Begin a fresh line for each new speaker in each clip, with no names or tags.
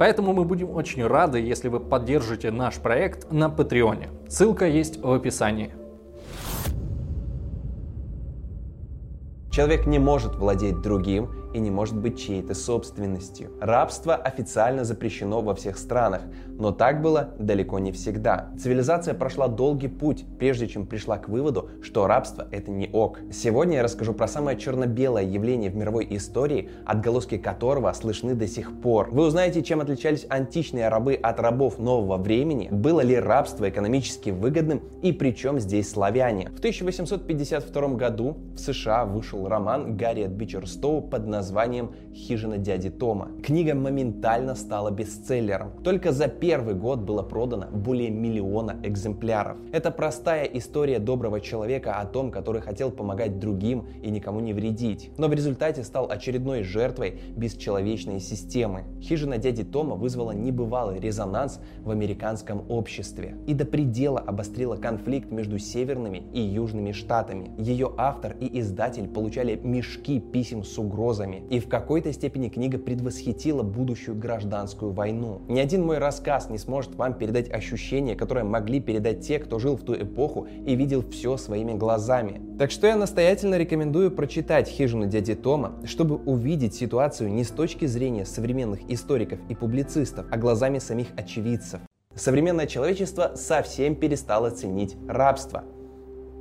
поэтому мы будем очень рады, если вы поддержите наш проект на Патреоне. Ссылка есть в описании.
Человек не может владеть другим и не может быть чьей-то собственностью. Рабство официально запрещено во всех странах, но так было далеко не всегда. Цивилизация прошла долгий путь, прежде чем пришла к выводу, что рабство это не ок. Сегодня я расскажу про самое черно-белое явление в мировой истории, отголоски которого слышны до сих пор. Вы узнаете, чем отличались античные рабы от рабов нового времени, было ли рабство экономически выгодным и при чем здесь славяне. В 1852 году в США вышел роман Гарриет Бичерстоу под названием названием «Хижина дяди Тома». Книга моментально стала бестселлером. Только за первый год было продано более миллиона экземпляров. Это простая история доброго человека о том, который хотел помогать другим и никому не вредить, но в результате стал очередной жертвой бесчеловечной системы. «Хижина дяди Тома» вызвала небывалый резонанс в американском обществе и до предела обострила конфликт между северными и южными штатами. Ее автор и издатель получали мешки писем с угрозами войнами. И в какой-то степени книга предвосхитила будущую гражданскую войну. Ни один мой рассказ не сможет вам передать ощущения, которые могли передать те, кто жил в ту эпоху и видел все своими глазами. Так что я настоятельно рекомендую прочитать «Хижину дяди Тома», чтобы увидеть ситуацию не с точки зрения современных историков и публицистов, а глазами самих очевидцев. Современное человечество совсем перестало ценить рабство –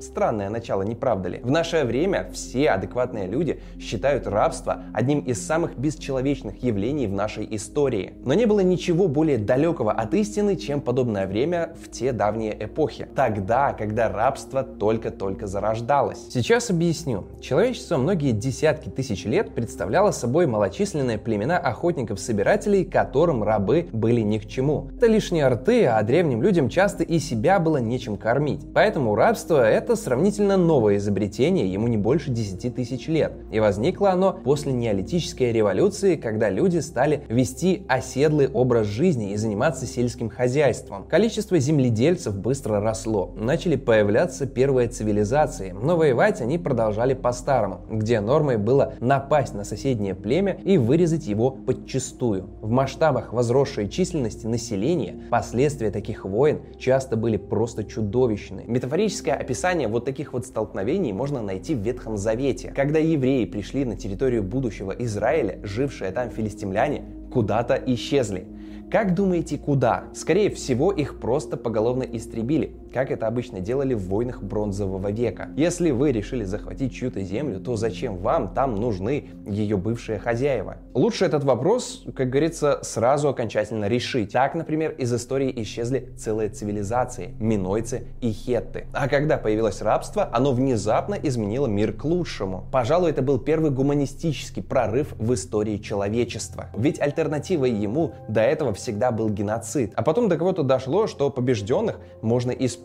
Странное начало, не правда ли? В наше время все адекватные люди считают рабство одним из самых бесчеловечных явлений в нашей истории. Но не было ничего более далекого от истины, чем подобное время в те давние эпохи. Тогда, когда рабство только-только зарождалось. Сейчас объясню. Человечество многие десятки тысяч лет представляло собой малочисленные племена охотников-собирателей, которым рабы были ни к чему. Это лишние рты, а древним людям часто и себя было нечем кормить. Поэтому рабство — это это сравнительно новое изобретение, ему не больше 10 тысяч лет. И возникло оно после неолитической революции, когда люди стали вести оседлый образ жизни и заниматься сельским хозяйством. Количество земледельцев быстро росло. Начали появляться первые цивилизации, но воевать они продолжали по-старому, где нормой было напасть на соседнее племя и вырезать его подчистую. В масштабах возросшей численности населения последствия таких войн часто были просто чудовищны. Метафорическое описание Описание вот таких вот столкновений можно найти в Ветхом Завете. Когда евреи пришли на территорию будущего Израиля, жившие там филистимляне куда-то исчезли. Как думаете, куда? Скорее всего, их просто поголовно истребили, как это обычно делали в войнах бронзового века. Если вы решили захватить чью-то землю, то зачем вам там нужны ее бывшие хозяева? Лучше этот вопрос, как говорится, сразу окончательно решить. Так, например, из истории исчезли целые цивилизации – минойцы и хетты. А когда появилось рабство, оно внезапно изменило мир к лучшему. Пожалуй, это был первый гуманистический прорыв в истории человечества. Ведь альтернативой ему до этого всегда был геноцид. А потом до кого-то дошло, что побежденных можно использовать,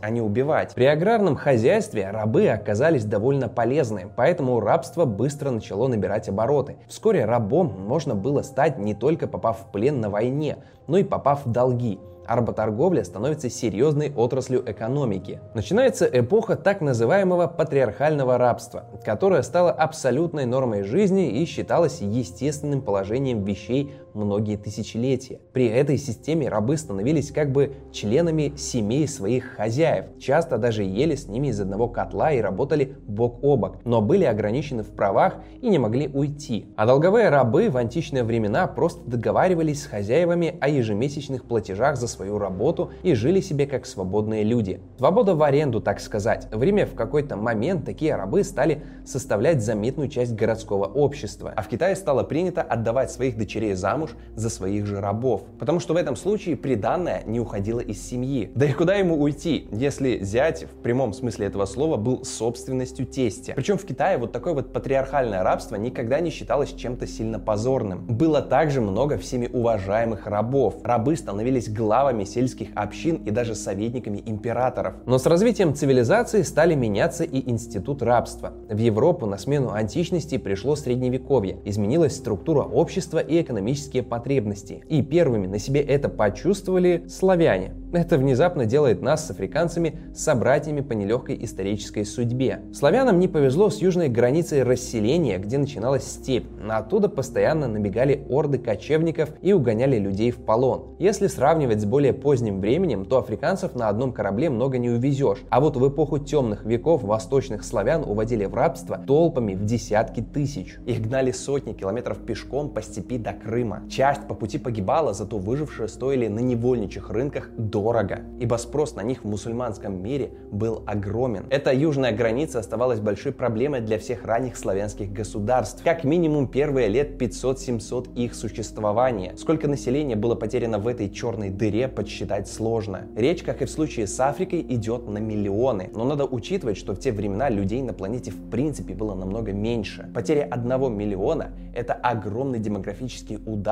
а не убивать. При аграрном хозяйстве рабы оказались довольно полезны, поэтому рабство быстро начало набирать обороты. Вскоре рабом можно было стать не только попав в плен на войне, но и попав в долги а работорговля становится серьезной отраслью экономики. Начинается эпоха так называемого патриархального рабства, которое стало абсолютной нормой жизни и считалось естественным положением вещей многие тысячелетия. При этой системе рабы становились как бы членами семей своих хозяев, часто даже ели с ними из одного котла и работали бок о бок, но были ограничены в правах и не могли уйти. А долговые рабы в античные времена просто договаривались с хозяевами о ежемесячных платежах за свою работу и жили себе как свободные люди. Свобода в аренду, так сказать. В Риме в какой-то момент такие рабы стали составлять заметную часть городского общества. А в Китае стало принято отдавать своих дочерей замуж за своих же рабов. Потому что в этом случае приданное не уходило из семьи. Да и куда ему уйти, если зять в прямом смысле этого слова был собственностью тестя. Причем в Китае вот такое вот патриархальное рабство никогда не считалось чем-то сильно позорным. Было также много всеми уважаемых рабов. Рабы становились главами сельских общин и даже советниками императоров. Но с развитием цивилизации стали меняться и институт рабства. В Европу на смену античности пришло средневековье, изменилась структура общества и экономические потребности. И первыми на себе это почувствовали славяне. Это внезапно делает нас с африканцами собратьями по нелегкой исторической судьбе. Славянам не повезло с южной границей расселения, где начиналась степь. Оттуда постоянно набегали орды кочевников и угоняли людей в полон. Если сравнивать с более поздним временем, то африканцев на одном корабле много не увезешь. А вот в эпоху темных веков восточных славян уводили в рабство толпами в десятки тысяч. Их гнали сотни километров пешком по степи до Крыма. Часть по пути погибала, зато выжившие стоили на невольничьих рынках дорого, ибо спрос на них в мусульманском мире был огромен. Эта южная граница оставалась большой проблемой для всех ранних славянских государств. Как минимум первые лет 500-700 их существования. Сколько населения было потеряно в этой черной дыре, подсчитать сложно. Речь, как и в случае с Африкой, идет на миллионы. Но надо учитывать, что в те времена людей на планете в принципе было намного меньше. Потеря одного миллиона – это огромный демографический удар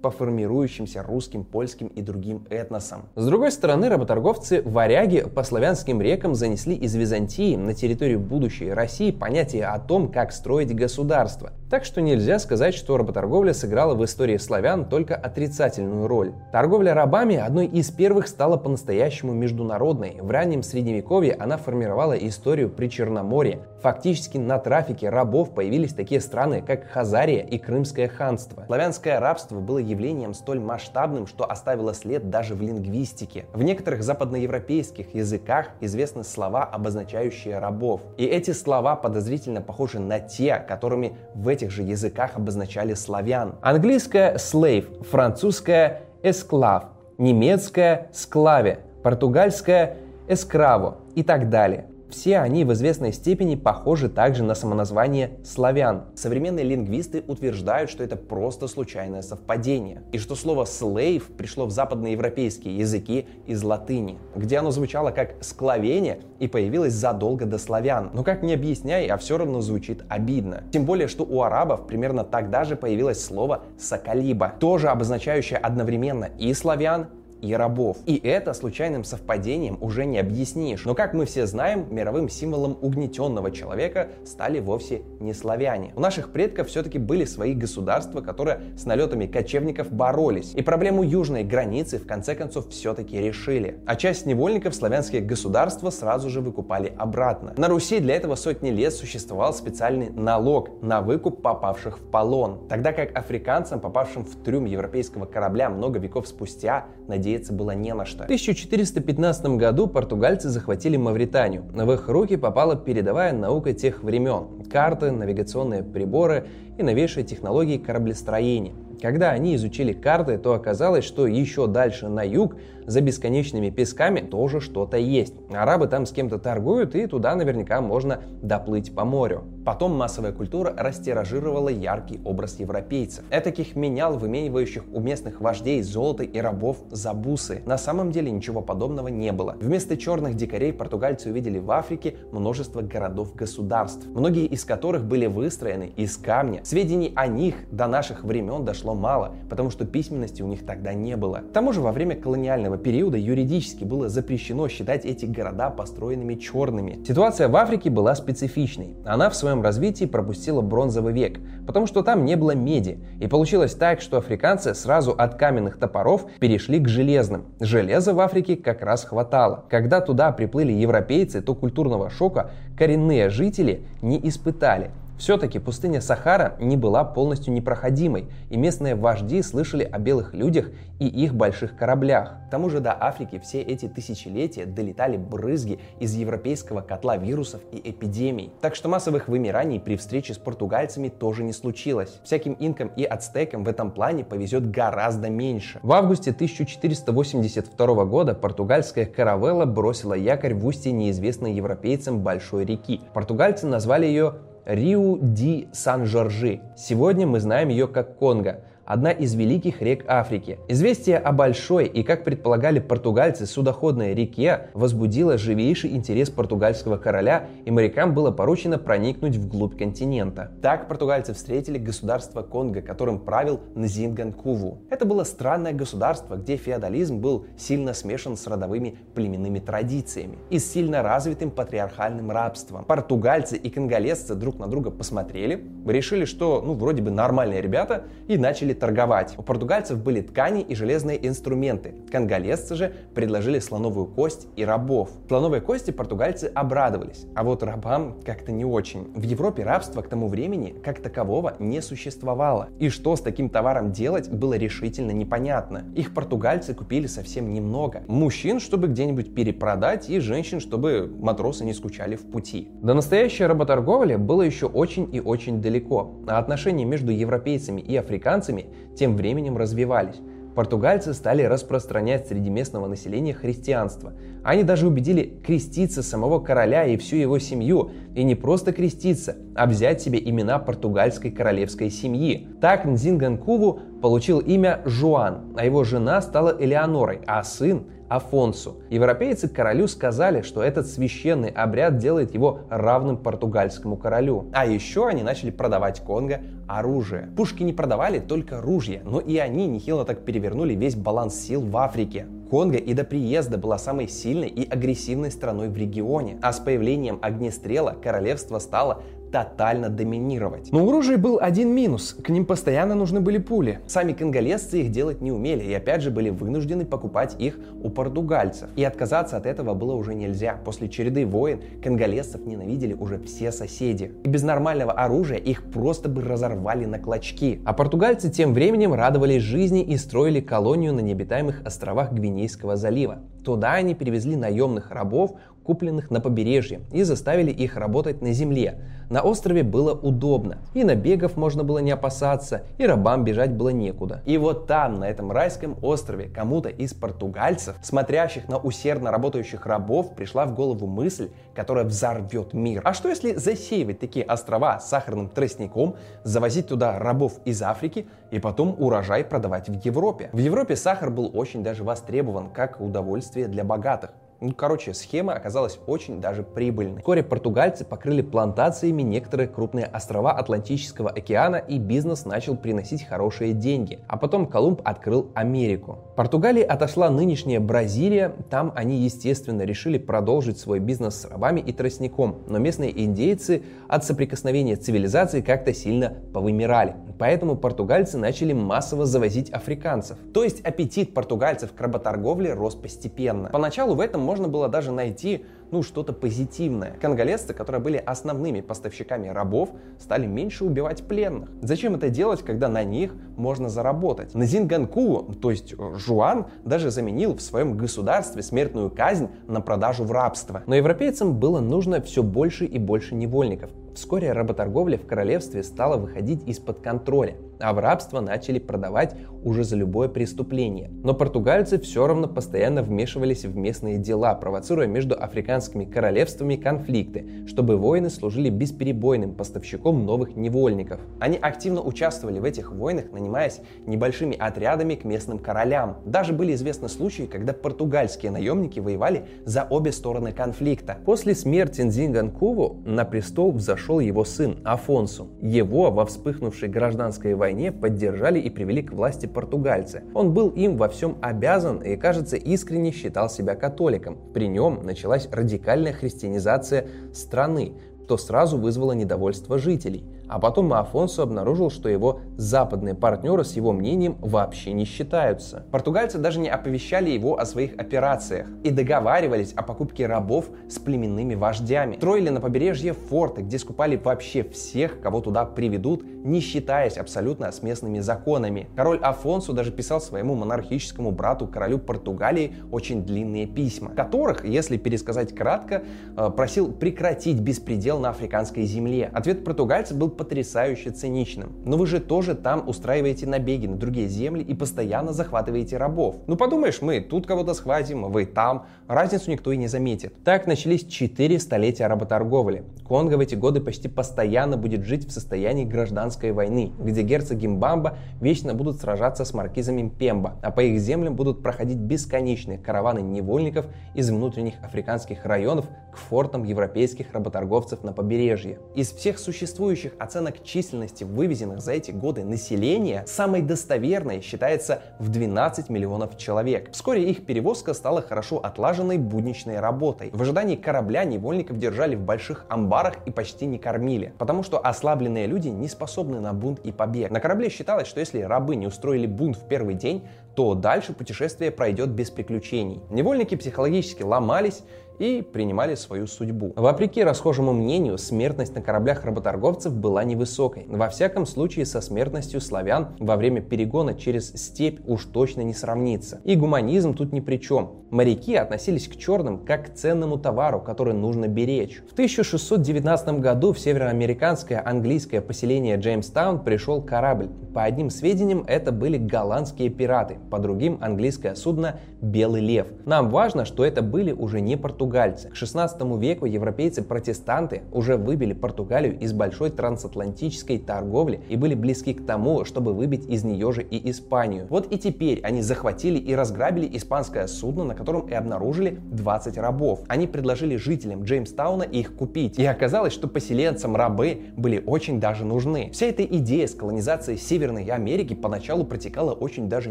по формирующимся русским, польским и другим этносам. С другой стороны, работорговцы-варяги по славянским рекам занесли из Византии на территорию будущей России понятие о том, как строить государство. Так что нельзя сказать, что работорговля сыграла в истории славян только отрицательную роль. Торговля рабами одной из первых стала по-настоящему международной. В раннем средневековье она формировала историю при Черноморье. Фактически на трафике рабов появились такие страны, как Хазария и Крымское ханство. Славянское рабство было явлением столь масштабным, что оставило след даже в лингвистике. В некоторых западноевропейских языках известны слова, обозначающие рабов. И эти слова подозрительно похожи на те, которыми в этих же языках обозначали славян. Английское slave, французское esclave, немецкое склаве, португальское escravo и так далее. Все они в известной степени похожи также на самоназвание славян. Современные лингвисты утверждают, что это просто случайное совпадение, и что слово «слейв» пришло в западноевропейские языки из латыни, где оно звучало как «склавение» и появилось задолго до славян. Но как не объясняй, а все равно звучит обидно. Тем более, что у арабов примерно тогда же появилось слово «соколиба», тоже обозначающее одновременно и славян, и рабов. И это случайным совпадением уже не объяснишь. Но как мы все знаем, мировым символом угнетенного человека стали вовсе не славяне. У наших предков все-таки были свои государства, которые с налетами кочевников боролись. И проблему южной границы в конце концов все-таки решили. А часть невольников славянские государства сразу же выкупали обратно. На Руси для этого сотни лет существовал специальный налог на выкуп попавших в полон. Тогда как африканцам, попавшим в трюм европейского корабля много веков спустя, надеялись надеяться было не на что. В 1415 году португальцы захватили Мавританию. В их руки попала передовая наука тех времен – карты, навигационные приборы и новейшие технологии кораблестроения. Когда они изучили карты, то оказалось, что еще дальше на юг, за бесконечными песками, тоже что-то есть. Арабы там с кем-то торгуют, и туда наверняка можно доплыть по морю. Потом массовая культура растиражировала яркий образ европейцев. Этаких менял выменивающих у местных вождей золото и рабов за бусы. На самом деле ничего подобного не было. Вместо черных дикарей португальцы увидели в Африке множество городов-государств, многие из которых были выстроены из камня. Сведений о них до наших времен дошло мало, потому что письменности у них тогда не было. К тому же во время колониального периода юридически было запрещено считать эти города построенными черными. Ситуация в Африке была специфичной. Она в своем развитии пропустила бронзовый век, потому что там не было меди. И получилось так, что африканцы сразу от каменных топоров перешли к железным. Железа в Африке как раз хватало. Когда туда приплыли европейцы, то культурного шока коренные жители не испытали. Все-таки пустыня Сахара не была полностью непроходимой, и местные вожди слышали о белых людях и их больших кораблях. К тому же до Африки все эти тысячелетия долетали брызги из европейского котла вирусов и эпидемий. Так что массовых вымираний при встрече с португальцами тоже не случилось. Всяким инкам и ацтекам в этом плане повезет гораздо меньше. В августе 1482 года португальская каравелла бросила якорь в устье неизвестной европейцам большой реки. Португальцы назвали ее Риу ди Сан-Жоржи. Сегодня мы знаем ее как Конго, одна из великих рек Африки. Известие о большой и, как предполагали португальцы, судоходной реке возбудило живейший интерес португальского короля, и морякам было поручено проникнуть вглубь континента. Так португальцы встретили государство Конго, которым правил Нзинган Куву. Это было странное государство, где феодализм был сильно смешан с родовыми племенными традициями и с сильно развитым патриархальным рабством. Португальцы и конголезцы друг на друга посмотрели, решили, что ну вроде бы нормальные ребята, и начали торговать. У португальцев были ткани и железные инструменты. Конголезцы же предложили слоновую кость и рабов. Слоновой кости португальцы обрадовались, а вот рабам как-то не очень. В Европе рабство к тому времени как такового не существовало. И что с таким товаром делать, было решительно непонятно. Их португальцы купили совсем немного. Мужчин, чтобы где-нибудь перепродать, и женщин, чтобы матросы не скучали в пути. До настоящей работорговли было еще очень и очень далеко, а отношения между европейцами и африканцами тем временем развивались. Португальцы стали распространять среди местного населения христианство. Они даже убедили креститься самого короля и всю его семью, и не просто креститься, а взять себе имена португальской королевской семьи. Так Нзинганкуву получил имя Жуан, а его жена стала Элеонорой, а сын Афонсу. Европейцы королю сказали, что этот священный обряд делает его равным португальскому королю. А еще они начали продавать Конго оружие. Пушки не продавали, только ружья, но и они нехило так перевернули весь баланс сил в Африке. Конго и до приезда была самой сильной и агрессивной страной в регионе, а с появлением огнестрела королевство стало тотально доминировать. Но у оружия был один минус. К ним постоянно нужны были пули. Сами конголезцы их делать не умели и опять же были вынуждены покупать их у португальцев. И отказаться от этого было уже нельзя. После череды войн конголезцев ненавидели уже все соседи. И без нормального оружия их просто бы разорвали на клочки. А португальцы тем временем радовались жизни и строили колонию на необитаемых островах Гвинейского залива. Туда они перевезли наемных рабов, купленных на побережье, и заставили их работать на земле. На острове было удобно, и набегов можно было не опасаться, и рабам бежать было некуда. И вот там, на этом райском острове, кому-то из португальцев, смотрящих на усердно работающих рабов, пришла в голову мысль, которая взорвет мир. А что если засеивать такие острова сахарным тростником, завозить туда рабов из Африки и потом урожай продавать в Европе? В Европе сахар был очень даже востребован как удовольствие для богатых. Ну, короче, схема оказалась очень даже прибыльной. Вскоре португальцы покрыли плантациями некоторые крупные острова Атлантического океана и бизнес начал приносить хорошие деньги. А потом Колумб открыл Америку. Португалии отошла нынешняя Бразилия, там они, естественно, решили продолжить свой бизнес с рабами и тростником, но местные индейцы от соприкосновения цивилизации как-то сильно повымирали. Поэтому португальцы начали массово завозить африканцев. То есть аппетит португальцев к работорговле рос постепенно. Поначалу в этом можно было даже найти ну, что-то позитивное. Конголезцы, которые были основными поставщиками рабов, стали меньше убивать пленных. Зачем это делать, когда на них можно заработать? Назин Ганку, то есть э, Жуан, даже заменил в своем государстве смертную казнь на продажу в рабство. Но европейцам было нужно все больше и больше невольников. Вскоре работорговля в королевстве стала выходить из-под контроля, а в рабство начали продавать уже за любое преступление. Но португальцы все равно постоянно вмешивались в местные дела, провоцируя между африканскими королевствами конфликты, чтобы воины служили бесперебойным поставщиком новых невольников. Они активно участвовали в этих войнах, нанимаясь небольшими отрядами к местным королям. Даже были известны случаи, когда португальские наемники воевали за обе стороны конфликта. После смерти Нзинганкуву на престол взошел взошел его сын Афонсу. Его во вспыхнувшей гражданской войне поддержали и привели к власти португальцы. Он был им во всем обязан и, кажется, искренне считал себя католиком. При нем началась радикальная христианизация страны, что сразу вызвало недовольство жителей – а потом Афонсо обнаружил, что его западные партнеры с его мнением вообще не считаются. Португальцы даже не оповещали его о своих операциях и договаривались о покупке рабов с племенными вождями. Строили на побережье форты, где скупали вообще всех, кого туда приведут, не считаясь абсолютно с местными законами. Король Афонсо даже писал своему монархическому брату, королю Португалии, очень длинные письма, которых, если пересказать кратко, э, просил прекратить беспредел на африканской земле. Ответ португальцев был потрясающе циничным. Но вы же тоже там устраиваете набеги на другие земли и постоянно захватываете рабов. Ну подумаешь, мы тут кого-то схватим, вы там. Разницу никто и не заметит. Так начались 4 столетия работорговли. Конго в эти годы почти постоянно будет жить в состоянии гражданской войны, где герцоги Мбамба вечно будут сражаться с маркизами Пемба, а по их землям будут проходить бесконечные караваны невольников из внутренних африканских районов к фортам европейских работорговцев на побережье. Из всех существующих оценок численности вывезенных за эти годы населения, самой достоверной считается в 12 миллионов человек. Вскоре их перевозка стала хорошо отлаженной будничной работой. В ожидании корабля невольников держали в больших амбарах и почти не кормили, потому что ослабленные люди не способны на бунт и побег. На корабле считалось, что если рабы не устроили бунт в первый день, то дальше путешествие пройдет без приключений. Невольники психологически ломались и принимали свою судьбу. Вопреки расхожему мнению, смертность на кораблях работорговцев была невысокой. Во всяком случае, со смертностью славян во время перегона через степь уж точно не сравнится. И гуманизм тут ни при чем. Моряки относились к черным как к ценному товару, который нужно беречь. В 1619 году в североамериканское английское поселение Джеймстаун пришел корабль. По одним сведениям, это были голландские пираты, по другим английское судно «Белый лев». Нам важно, что это были уже не португальцы португальцы. К 16 веку европейцы-протестанты уже выбили Португалию из большой трансатлантической торговли и были близки к тому, чтобы выбить из нее же и Испанию. Вот и теперь они захватили и разграбили испанское судно, на котором и обнаружили 20 рабов. Они предложили жителям Джеймстауна их купить. И оказалось, что поселенцам рабы были очень даже нужны. Вся эта идея с колонизацией Северной Америки поначалу протекала очень даже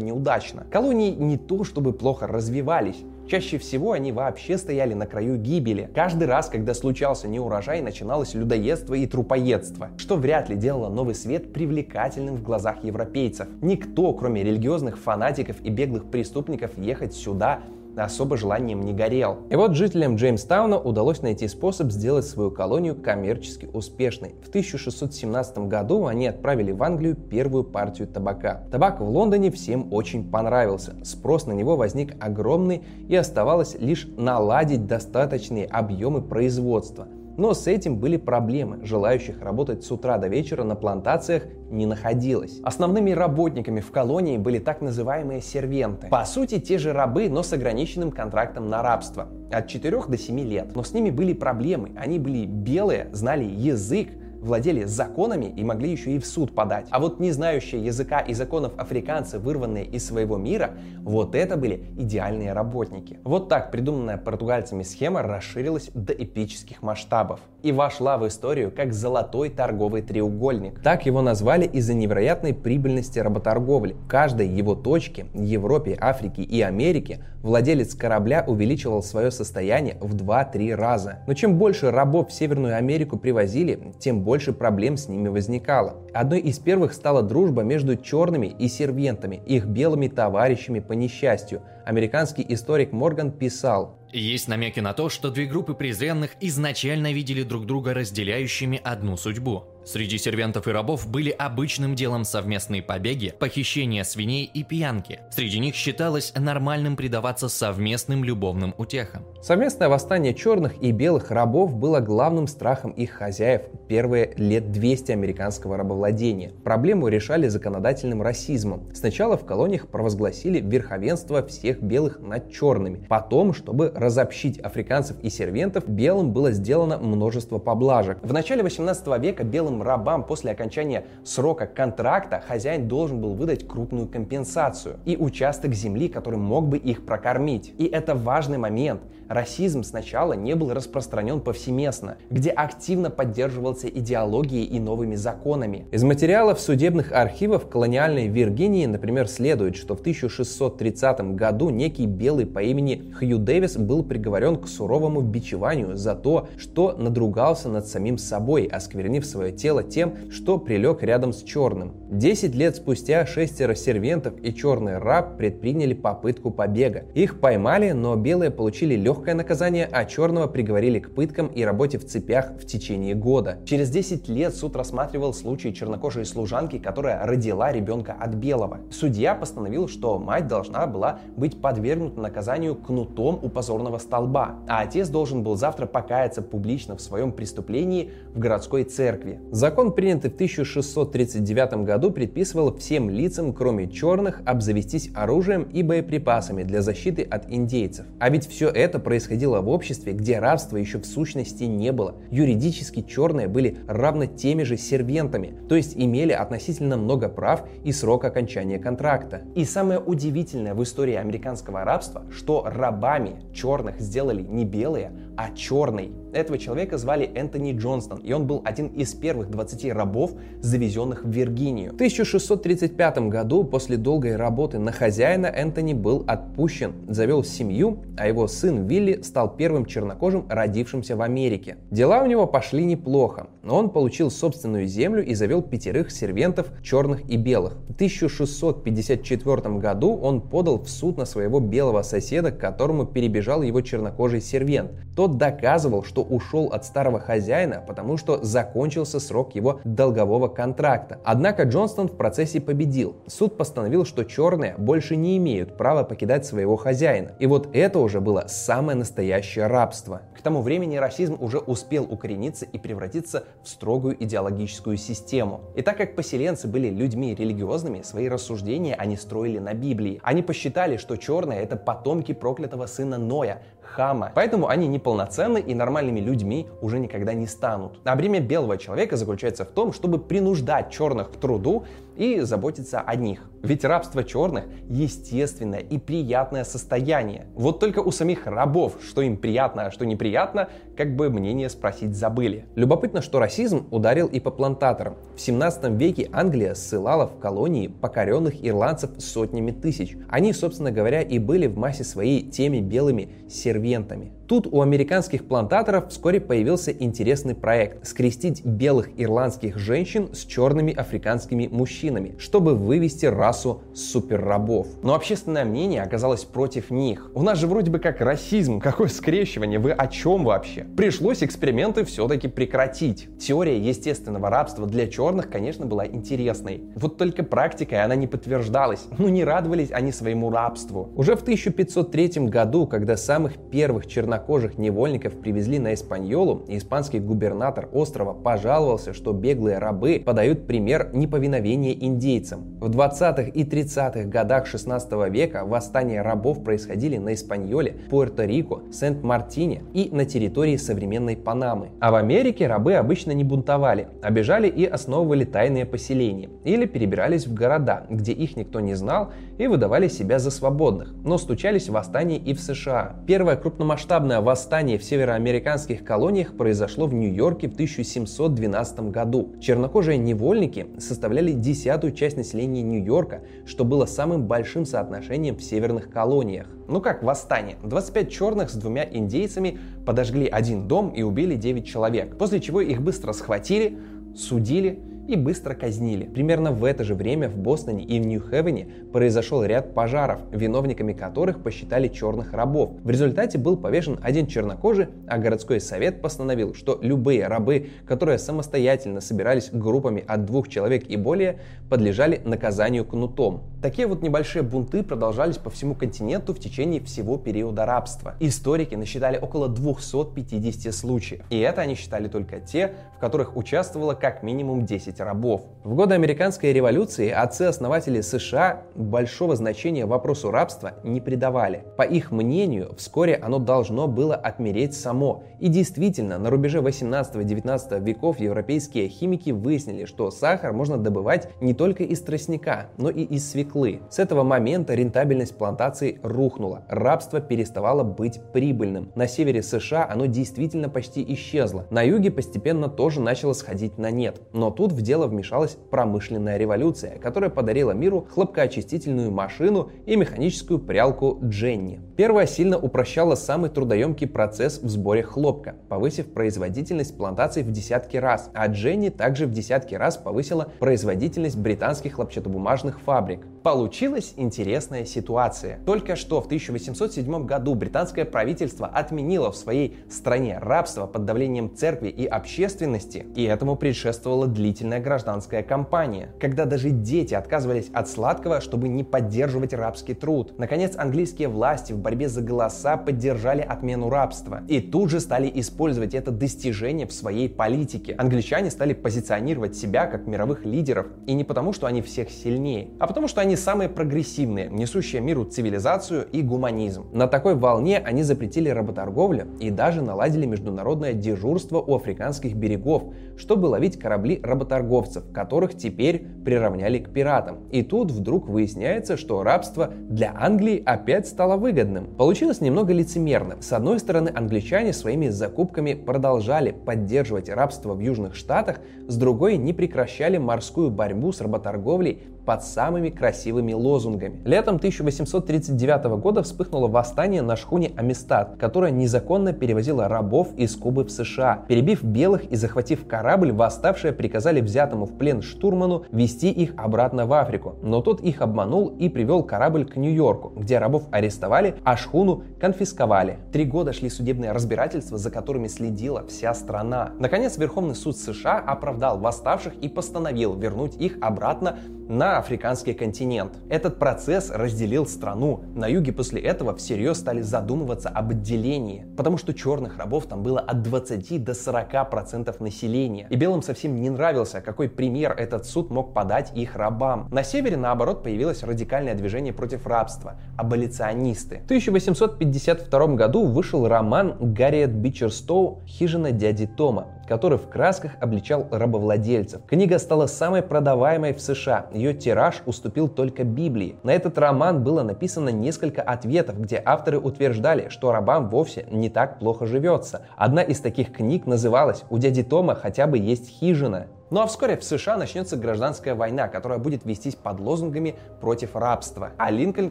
неудачно. Колонии не то чтобы плохо развивались, Чаще всего они вообще стояли на краю гибели. Каждый раз, когда случался неурожай, начиналось людоедство и трупоедство, что вряд ли делало Новый Свет привлекательным в глазах европейцев. Никто, кроме религиозных фанатиков и беглых преступников, ехать сюда особо желанием не горел. И вот жителям Джеймстауна удалось найти способ сделать свою колонию коммерчески успешной. В 1617 году они отправили в Англию первую партию табака. Табак в Лондоне всем очень понравился. Спрос на него возник огромный и оставалось лишь наладить достаточные объемы производства – но с этим были проблемы. Желающих работать с утра до вечера на плантациях не находилось. Основными работниками в колонии были так называемые сервенты. По сути, те же рабы, но с ограниченным контрактом на рабство. От 4 до 7 лет. Но с ними были проблемы. Они были белые, знали язык, владели законами и могли еще и в суд подать. А вот не знающие языка и законов африканцы, вырванные из своего мира, вот это были идеальные работники. Вот так придуманная португальцами схема расширилась до эпических масштабов и вошла в историю как золотой торговый треугольник. Так его назвали из-за невероятной прибыльности работорговли. В каждой его точке, Европе, Африке и Америке, владелец корабля увеличивал свое состояние в 2-3 раза. Но чем больше рабов в Северную Америку привозили, тем больше проблем с ними возникало. Одной из первых стала дружба между черными и сервентами, их белыми товарищами по несчастью. Американский историк Морган писал,
есть намеки на то, что две группы презренных изначально видели друг друга разделяющими одну судьбу. Среди сервентов и рабов были обычным делом совместные побеги, похищение свиней и пьянки. Среди них считалось нормальным предаваться совместным любовным утехам.
Совместное восстание черных и белых рабов было главным страхом их хозяев первые лет 200 американского рабовладения. Проблему решали законодательным расизмом. Сначала в колониях провозгласили верховенство всех белых над черными. Потом, чтобы разобщить африканцев и сервентов, белым было сделано множество поблажек. В начале 18 века белым рабам после окончания срока контракта хозяин должен был выдать крупную компенсацию и участок земли, который мог бы их прокормить. И это важный момент. Расизм сначала не был распространен повсеместно, где активно поддерживался идеологией и новыми законами. Из материалов судебных архивов колониальной Виргинии, например, следует, что в 1630 году некий белый по имени Хью Дэвис был приговорен к суровому бичеванию за то, что надругался над самим собой, осквернив свое тело тем, что прилег рядом с черным. Десять лет спустя шестеро сервентов и черный раб предприняли попытку побега. Их поймали, но белые получили легкое наказание, а черного приговорили к пыткам и работе в цепях в течение года. Через 10 лет суд рассматривал случай чернокожей служанки, которая родила ребенка от белого. Судья постановил, что мать должна была быть подвергнута наказанию кнутом у позорного столба, а отец должен был завтра покаяться публично в своем преступлении в городской церкви. Закон, принятый в 1639 году, предписывал всем лицам, кроме черных, обзавестись оружием и боеприпасами для защиты от индейцев. А ведь все это происходило в обществе, где рабства еще в сущности не было. Юридически черные были равны теми же сервентами, то есть имели относительно много прав и срок окончания контракта. И самое удивительное в истории американского рабства, что рабами черных сделали не белые, а черный. Этого человека звали Энтони Джонстон, и он был один из первых 20 рабов, завезенных в Виргинию. В 1635 году, после долгой работы на хозяина, Энтони был отпущен, завел семью, а его сын Вилли стал первым чернокожим, родившимся в Америке. Дела у него пошли неплохо, но он получил собственную землю и завел пятерых сервентов, черных и белых. В 1654 году он подал в суд на своего белого соседа, к которому перебежал его чернокожий сервент. Тот доказывал, что ушел от старого хозяина, потому что закончился срок его долгового контракта. Однако Джонстон в процессе победил. Суд постановил, что черные больше не имеют права покидать своего хозяина. И вот это уже было самое настоящее рабство. К тому времени расизм уже успел укорениться и превратиться в строгую идеологическую систему. И так как поселенцы были людьми религиозными, свои рассуждения они строили на Библии. Они посчитали, что черные это потомки проклятого сына Ноя, Хама. Поэтому они неполноценны и нормальными людьми уже никогда не станут. А бремя белого человека заключается в том, чтобы принуждать черных к труду и заботиться о них. Ведь рабство черных – естественное и приятное состояние. Вот только у самих рабов, что им приятно, а что неприятно, как бы мнение спросить забыли. Любопытно, что расизм ударил и по плантаторам. В 17 веке Англия ссылала в колонии покоренных ирландцев сотнями тысяч. Они, собственно говоря, и были в массе своей теми белыми сервентами. Тут у американских плантаторов вскоре появился интересный проект – скрестить белых ирландских женщин с черными африканскими мужчинами, чтобы вывести расу суперрабов. Но общественное мнение оказалось против них. У нас же вроде бы как расизм, какое скрещивание, вы о чем вообще? Пришлось эксперименты все-таки прекратить. Теория естественного рабства для черных, конечно, была интересной. Вот только практикой она не подтверждалась. Ну не радовались они своему рабству. Уже в 1503 году, когда самых первых чернокожих чернокожих невольников привезли на Испаньолу, испанский губернатор острова пожаловался, что беглые рабы подают пример неповиновения индейцам. В 20-х и 30-х годах 16 века восстания рабов происходили на Испаньоле, Пуэрто-Рико, Сент-Мартине и на территории современной Панамы. А в Америке рабы обычно не бунтовали, бежали и основывали тайные поселения или перебирались в города, где их никто не знал и выдавали себя за свободных, но стучались в восстание и в США. Первое крупномасштабное Масштабное восстание в североамериканских колониях произошло в Нью-Йорке в 1712 году. Чернокожие невольники составляли десятую часть населения Нью-Йорка, что было самым большим соотношением в северных колониях. Ну как восстание? 25 черных с двумя индейцами подожгли один дом и убили 9 человек, после чего их быстро схватили, судили и быстро казнили. Примерно в это же время в Бостоне и в Нью-Хевене произошел ряд пожаров, виновниками которых посчитали черных рабов. В результате был повешен один чернокожий, а городской совет постановил, что любые рабы, которые самостоятельно собирались группами от двух человек и более, подлежали наказанию кнутом. Такие вот небольшие бунты продолжались по всему континенту в течение всего периода рабства. Историки насчитали около 250 случаев. И это они считали только те, в которых участвовало как минимум 10 рабов. В годы американской революции отцы-основатели США большого значения вопросу рабства не придавали. По их мнению, вскоре оно должно было отмереть само. И действительно, на рубеже 18-19 веков европейские химики выяснили, что сахар можно добывать не только из тростника, но и из свеклы. С этого момента рентабельность плантаций рухнула. Рабство переставало быть прибыльным. На севере США оно действительно почти исчезло. На юге постепенно тоже начало сходить на нет. Но тут в дело вмешалась промышленная революция, которая подарила миру хлопкоочистительную машину и механическую прялку Дженни. Первая сильно упрощала самый трудоемкий процесс в сборе хлопка, повысив производительность плантаций в десятки раз, а Дженни также в десятки раз повысила производительность британских хлопчатобумажных фабрик. Получилась интересная ситуация. Только что в 1807 году британское правительство отменило в своей стране рабство под давлением церкви и общественности, и этому предшествовала длительная длительная гражданская кампания, когда даже дети отказывались от сладкого, чтобы не поддерживать рабский труд. Наконец, английские власти в борьбе за голоса поддержали отмену рабства и тут же стали использовать это достижение в своей политике. Англичане стали позиционировать себя как мировых лидеров, и не потому, что они всех сильнее, а потому, что они самые прогрессивные, несущие миру цивилизацию и гуманизм. На такой волне они запретили работорговлю и даже наладили международное дежурство у африканских берегов, чтобы ловить корабли работорговцев, которых теперь приравняли к пиратам. И тут вдруг выясняется, что рабство для Англии опять стало выгодным. Получилось немного лицемерно. С одной стороны, англичане своими закупками продолжали поддерживать рабство в Южных Штатах, с другой не прекращали морскую борьбу с работорговлей под самыми красивыми лозунгами. Летом 1839 года вспыхнуло восстание на шхуне Амистад, которая незаконно перевозила рабов из Кубы в США. Перебив белых и захватив корабль, восставшие приказали взятому в плен штурману вести их обратно в Африку. Но тот их обманул и привел корабль к Нью-Йорку, где рабов арестовали, а шхуну конфисковали. Три года шли судебные разбирательства, за которыми следила вся страна. Наконец, Верховный суд США оправдал восставших и постановил вернуть их обратно на африканский континент. Этот процесс разделил страну. На юге после этого всерьез стали задумываться об отделении, потому что черных рабов там было от 20 до 40 процентов населения. И белым совсем не нравился, какой пример этот суд мог подать их рабам. На севере, наоборот, появилось радикальное движение против рабства – аболиционисты. В 1852 году вышел роман Гарриет Бичерстоу «Хижина дяди Тома», который в красках обличал рабовладельцев. Книга стала самой продаваемой в США. Ее тираж уступил только Библии. На этот роман было написано несколько ответов, где авторы утверждали, что рабам вовсе не так плохо живется. Одна из таких книг называлась «У дяди Тома хотя бы есть хижина». Ну а вскоре в США начнется гражданская война, которая будет вестись под лозунгами против рабства. А Линкольн,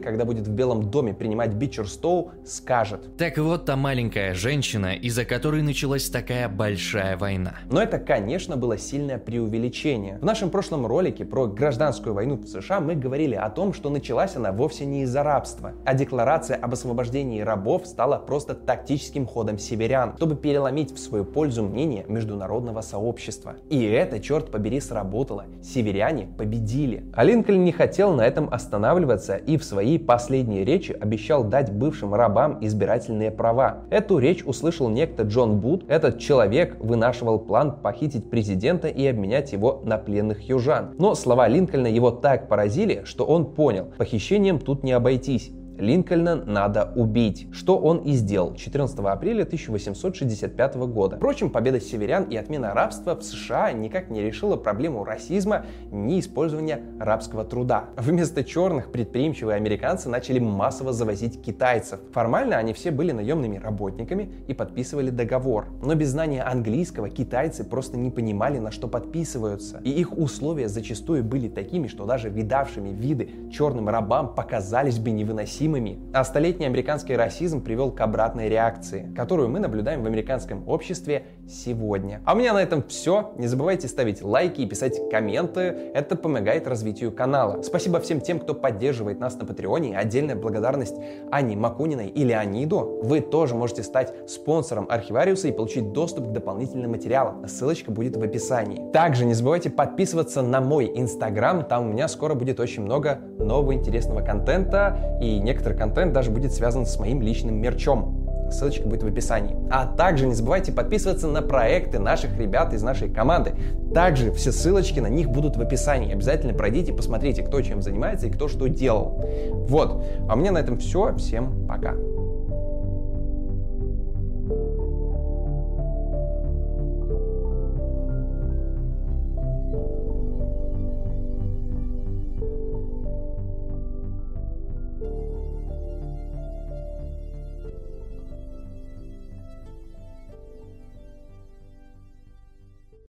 когда будет в Белом доме принимать Бичерстоу, скажет.
Так вот та маленькая женщина, из-за которой началась такая большая война.
Но это, конечно, было сильное преувеличение. В нашем прошлом ролике про гражданскую войну в США мы говорили о том, что началась она вовсе не из-за рабства, а декларация об освобождении рабов стала просто тактическим ходом северян, чтобы переломить в свою пользу мнение международного сообщества. И это черт побери, сработало. Северяне победили. А Линкольн не хотел на этом останавливаться и в своей последней речи обещал дать бывшим рабам избирательные права. Эту речь услышал некто Джон Бут. Этот человек вынашивал план похитить президента и обменять его на пленных южан. Но слова Линкольна его так поразили, что он понял, похищением тут не обойтись. Линкольна надо убить, что он и сделал 14 апреля 1865 года. Впрочем, победа северян и отмена рабства в США никак не решила проблему расизма ни использования рабского труда. Вместо черных предприимчивые американцы начали массово завозить китайцев. Формально они все были наемными работниками и подписывали договор. Но без знания английского китайцы просто не понимали, на что подписываются. И их условия зачастую были такими, что даже видавшими виды черным рабам показались бы невыносимыми невыносимыми. А столетний американский расизм привел к обратной реакции, которую мы наблюдаем в американском обществе сегодня. А у меня на этом все. Не забывайте ставить лайки и писать комменты. Это помогает развитию канала. Спасибо всем тем, кто поддерживает нас на Патреоне. Отдельная благодарность Ане Макуниной и Леониду. Вы тоже можете стать спонсором Архивариуса и получить доступ к дополнительным материалам. Ссылочка будет в описании. Также не забывайте подписываться на мой инстаграм. Там у меня скоро будет очень много нового интересного контента и некоторых некоторый контент даже будет связан с моим личным мерчом. Ссылочка будет в описании. А также не забывайте подписываться на проекты наших ребят из нашей команды. Также все ссылочки на них будут в описании. Обязательно пройдите, посмотрите, кто чем занимается и кто что делал. Вот. А у меня на этом все. Всем пока.